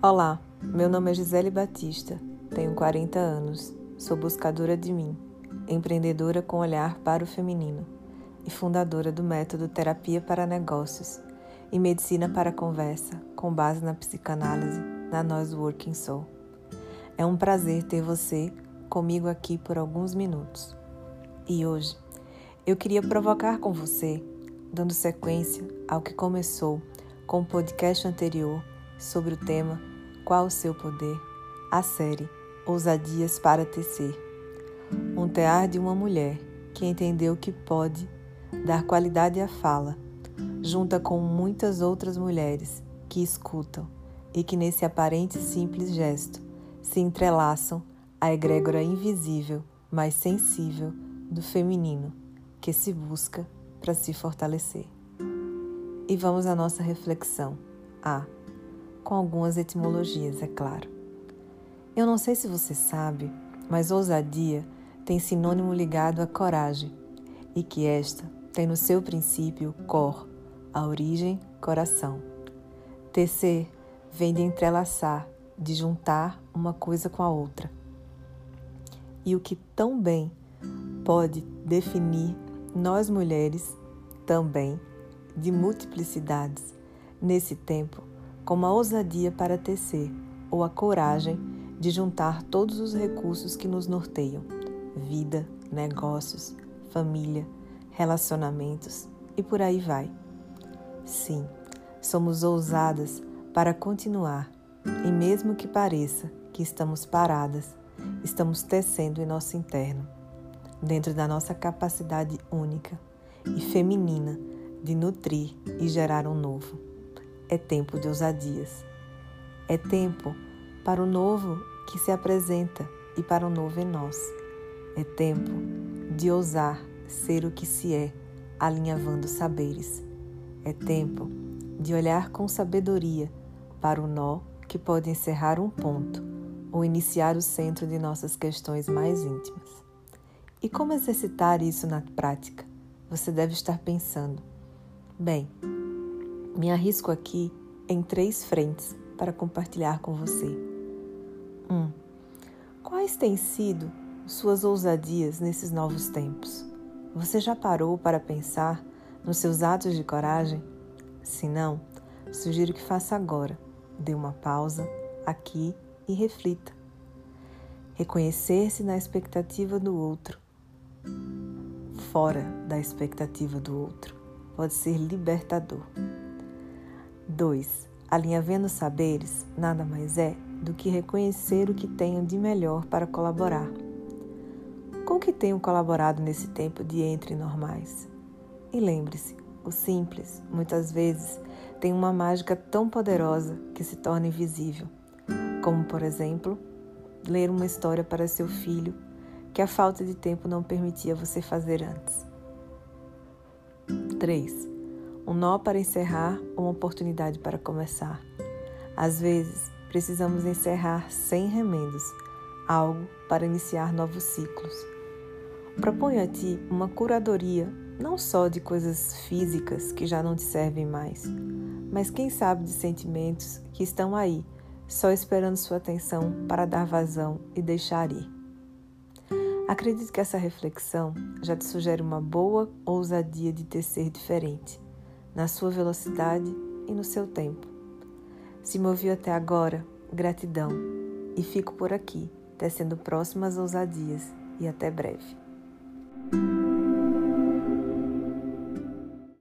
Olá, meu nome é Gisele Batista, tenho 40 anos, sou buscadora de mim, empreendedora com olhar para o feminino e fundadora do método Terapia para Negócios e Medicina para Conversa, com base na psicanálise da Nós Working Soul. É um prazer ter você comigo aqui por alguns minutos. E hoje eu queria provocar com você, dando sequência ao que começou com o podcast anterior sobre o tema Qual o seu poder? A série Ousadias para tecer. Um tear de uma mulher que entendeu que pode dar qualidade à fala, junta com muitas outras mulheres que escutam e que nesse aparente simples gesto se entrelaçam à egrégora invisível, mas sensível do feminino que se busca para se fortalecer. E vamos à nossa reflexão. A. com algumas etimologias, é claro. Eu não sei se você sabe, mas ousadia tem sinônimo ligado à coragem e que esta tem no seu princípio cor, a origem, coração. Tecer vem de entrelaçar, de juntar uma coisa com a outra. E o que tão bem pode definir nós mulheres também de multiplicidades nesse tempo, como a ousadia para tecer ou a coragem de juntar todos os recursos que nos norteiam: vida, negócios, família, relacionamentos e por aí vai. Sim, somos ousadas para continuar, e mesmo que pareça que estamos paradas, estamos tecendo em nosso interno, dentro da nossa capacidade única e feminina de nutrir e gerar um novo. É tempo de ousadias. É tempo para o novo que se apresenta e para o novo em nós. É tempo de ousar ser o que se é, alinhavando saberes. É tempo de olhar com sabedoria para o nó que pode encerrar um ponto ou iniciar o centro de nossas questões mais íntimas. E como exercitar isso na prática? Você deve estar pensando. Bem, me arrisco aqui em três frentes para compartilhar com você. 1. Um, quais têm sido suas ousadias nesses novos tempos? Você já parou para pensar nos seus atos de coragem? Se não, sugiro que faça agora. Dê uma pausa aqui e reflita. Reconhecer-se na expectativa do outro, fora da expectativa do outro pode ser libertador. 2. Alinhavendo saberes nada mais é do que reconhecer o que tenho de melhor para colaborar. Com que tenho colaborado nesse tempo de entre normais? E lembre-se, o simples, muitas vezes, tem uma mágica tão poderosa que se torna invisível, como, por exemplo, ler uma história para seu filho que a falta de tempo não permitia você fazer antes. 3. Um nó para encerrar ou uma oportunidade para começar. Às vezes, precisamos encerrar sem remendos algo para iniciar novos ciclos. Proponho a ti uma curadoria não só de coisas físicas que já não te servem mais, mas quem sabe de sentimentos que estão aí, só esperando sua atenção para dar vazão e deixar ir. Acredito que essa reflexão já te sugere uma boa ousadia de tecer diferente, na sua velocidade e no seu tempo. Se me ouviu até agora, gratidão, e fico por aqui, tecendo próximas ousadias, e até breve.